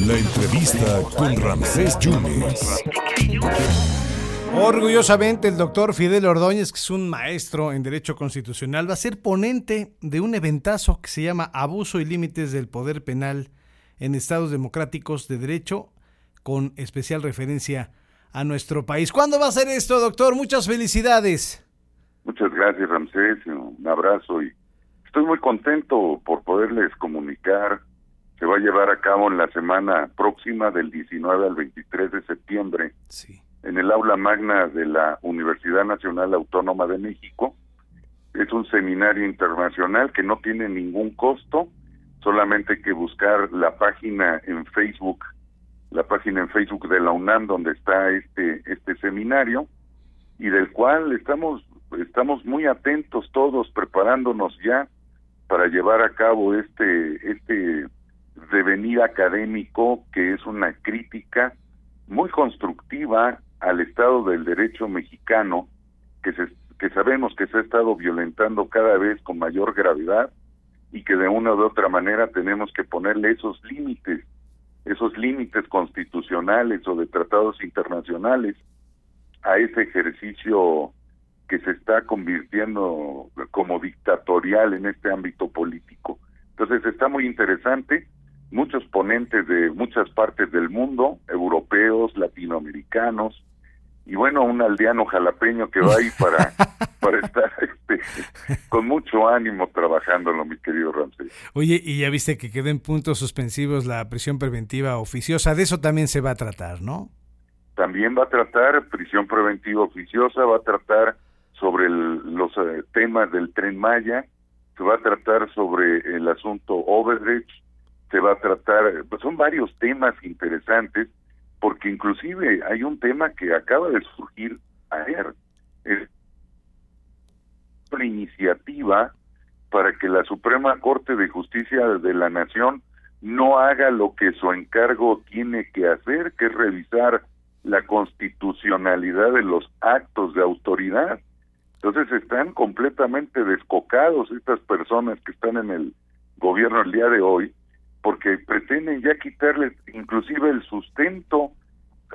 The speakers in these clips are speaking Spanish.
La entrevista con Ramsés Yunes. Orgullosamente, el doctor Fidel Ordóñez, que es un maestro en Derecho Constitucional, va a ser ponente de un eventazo que se llama Abuso y Límites del Poder Penal en Estados Democráticos de Derecho, con especial referencia a nuestro país. ¿Cuándo va a ser esto, doctor? Muchas felicidades. Muchas gracias, Ramsés. Un abrazo y estoy muy contento por poderles comunicar. Se va a llevar a cabo en la semana próxima del 19 al 23 de septiembre. Sí en el aula magna de la Universidad Nacional Autónoma de México. Es un seminario internacional que no tiene ningún costo, solamente hay que buscar la página en Facebook, la página en Facebook de la UNAM donde está este este seminario y del cual estamos estamos muy atentos todos preparándonos ya para llevar a cabo este este devenir académico que es una crítica muy constructiva al Estado del Derecho mexicano, que, se, que sabemos que se ha estado violentando cada vez con mayor gravedad y que de una u otra manera tenemos que ponerle esos límites, esos límites constitucionales o de tratados internacionales a ese ejercicio que se está convirtiendo como dictatorial en este ámbito político. Entonces está muy interesante, muchos ponentes de muchas partes del mundo, europeos, latinoamericanos, y bueno, un aldeano jalapeño que va ahí para, para estar este, con mucho ánimo trabajándolo, mi querido Ramsey. Oye, y ya viste que quedó en puntos suspensivos la prisión preventiva oficiosa, de eso también se va a tratar, ¿no? También va a tratar prisión preventiva oficiosa, va a tratar sobre los eh, temas del tren Maya, se va a tratar sobre el asunto Overreach, se va a tratar, pues son varios temas interesantes porque inclusive hay un tema que acaba de surgir ayer, es una iniciativa para que la Suprema Corte de Justicia de la Nación no haga lo que su encargo tiene que hacer, que es revisar la constitucionalidad de los actos de autoridad. Entonces están completamente descocados estas personas que están en el gobierno el día de hoy porque pretenden ya quitarles inclusive el sustento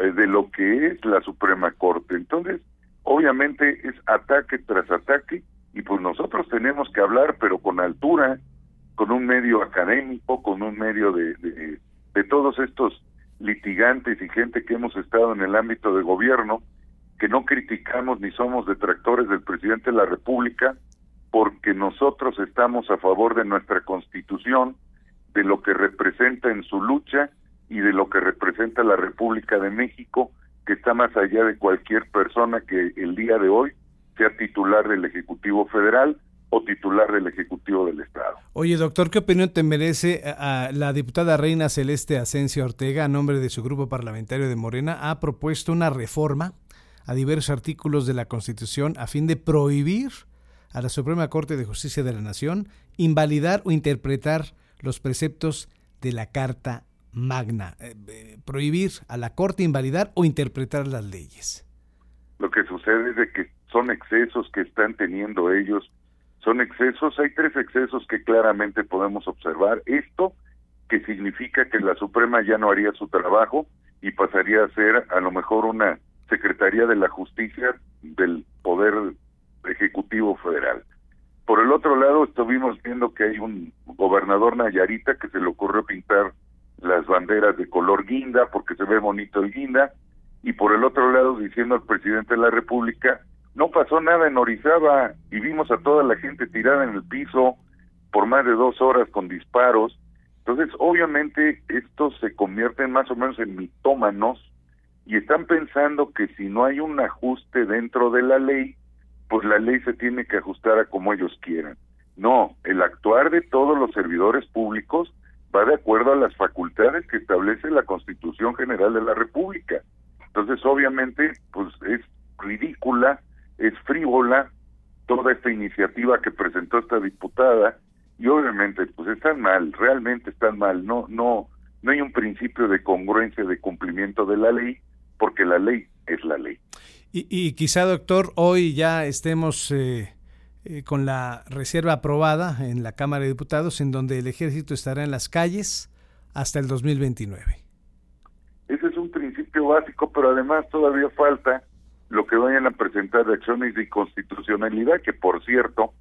eh, de lo que es la Suprema Corte. Entonces, obviamente es ataque tras ataque y pues nosotros tenemos que hablar, pero con altura, con un medio académico, con un medio de, de, de todos estos litigantes y gente que hemos estado en el ámbito de gobierno, que no criticamos ni somos detractores del presidente de la República, porque nosotros estamos a favor de nuestra constitución, de lo que representa en su lucha y de lo que representa la República de México, que está más allá de cualquier persona que el día de hoy sea titular del Ejecutivo Federal o titular del Ejecutivo del Estado. Oye, doctor, ¿qué opinión te merece a la diputada Reina Celeste Asensio Ortega, a nombre de su grupo parlamentario de Morena, ha propuesto una reforma a diversos artículos de la Constitución a fin de prohibir a la Suprema Corte de Justicia de la Nación invalidar o interpretar los preceptos de la Carta Magna, eh, eh, prohibir a la Corte invalidar o interpretar las leyes. Lo que sucede es de que son excesos que están teniendo ellos, son excesos, hay tres excesos que claramente podemos observar. Esto que significa que la Suprema ya no haría su trabajo y pasaría a ser a lo mejor una Secretaría de la Justicia del Poder Ejecutivo Federal. Por el otro lado, estuvimos viendo que hay un gobernador Nayarita que se le ocurrió pintar las banderas de color guinda porque se ve bonito el guinda y por el otro lado diciendo al presidente de la República no pasó nada en Orizaba y vimos a toda la gente tirada en el piso por más de dos horas con disparos entonces obviamente esto se convierte más o menos en mitómanos y están pensando que si no hay un ajuste dentro de la ley pues la ley se tiene que ajustar a como ellos quieran. No el actuar de todos los servidores públicos va de acuerdo a las facultades que establece la Constitución General de la República. Entonces, obviamente, pues es ridícula, es frívola toda esta iniciativa que presentó esta diputada y obviamente pues están mal, realmente están mal, no no no hay un principio de congruencia de cumplimiento de la ley porque la ley es la ley. Y, y quizá doctor hoy ya estemos eh, eh, con la reserva aprobada en la Cámara de Diputados, en donde el ejército estará en las calles hasta el 2029. Ese es un principio básico, pero además todavía falta lo que vayan a presentar de acciones de inconstitucionalidad, que por cierto,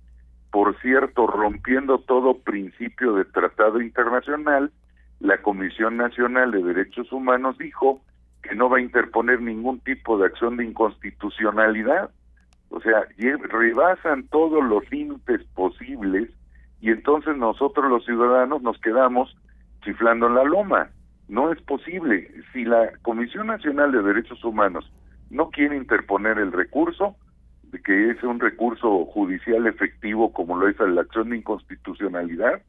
por cierto, rompiendo todo principio de tratado internacional, la Comisión Nacional de Derechos Humanos dijo que no va a interponer ningún tipo de acción de inconstitucionalidad. O sea, rebasan todos los límites posibles y entonces nosotros los ciudadanos nos quedamos chiflando en la loma. No es posible. Si la Comisión Nacional de Derechos Humanos no quiere interponer el recurso, que es un recurso judicial efectivo como lo es la acción de inconstitucionalidad,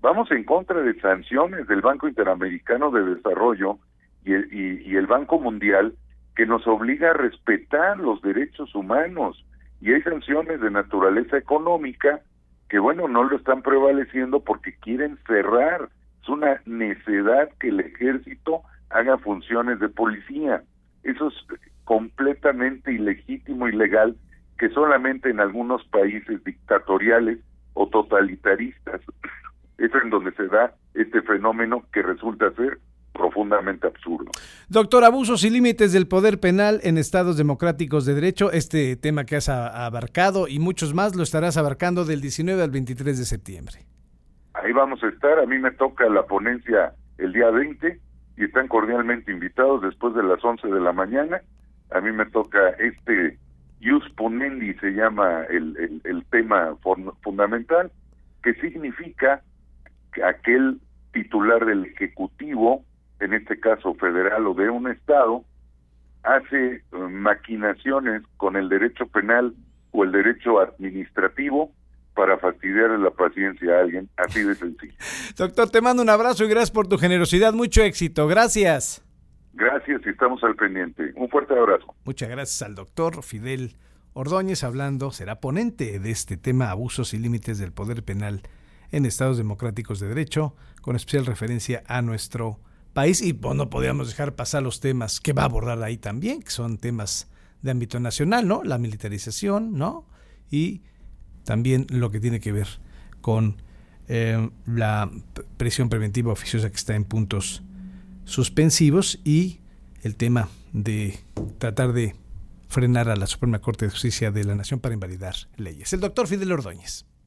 vamos en contra de sanciones del Banco Interamericano de Desarrollo y el, y, el Banco Mundial que nos obliga a respetar los derechos humanos. Y hay sanciones de naturaleza económica que bueno no lo están prevaleciendo porque quieren cerrar. Es una necedad que el ejército haga funciones de policía. Eso es completamente ilegítimo y legal que solamente en algunos países dictatoriales o totalitaristas. Es en donde se da este fenómeno que resulta ser profundamente absurdo. Doctor, abusos y límites del poder penal en estados democráticos de derecho, este tema que has abarcado y muchos más lo estarás abarcando del 19 al 23 de septiembre. Ahí vamos a estar, a mí me toca la ponencia el día 20 y están cordialmente invitados después de las 11 de la mañana. A mí me toca este Ius Ponendi, se llama el, el, tema fundamental, que significa que aquel titular del Ejecutivo, en este caso federal o de un Estado, hace eh, maquinaciones con el derecho penal o el derecho administrativo para fastidiar la paciencia a alguien, así de sencillo. Doctor, te mando un abrazo y gracias por tu generosidad, mucho éxito, gracias. Gracias y estamos al pendiente. Un fuerte abrazo. Muchas gracias al doctor Fidel Ordóñez hablando, será ponente de este tema abusos y límites del poder penal en estados democráticos de derecho, con especial referencia a nuestro país y pues, no podríamos dejar pasar los temas que va a abordar ahí también, que son temas de ámbito nacional, ¿no? La militarización, ¿no? Y también lo que tiene que ver con eh, la presión preventiva oficiosa que está en puntos suspensivos y el tema de tratar de frenar a la Suprema Corte de Justicia de la Nación para invalidar leyes. El doctor Fidel Ordóñez.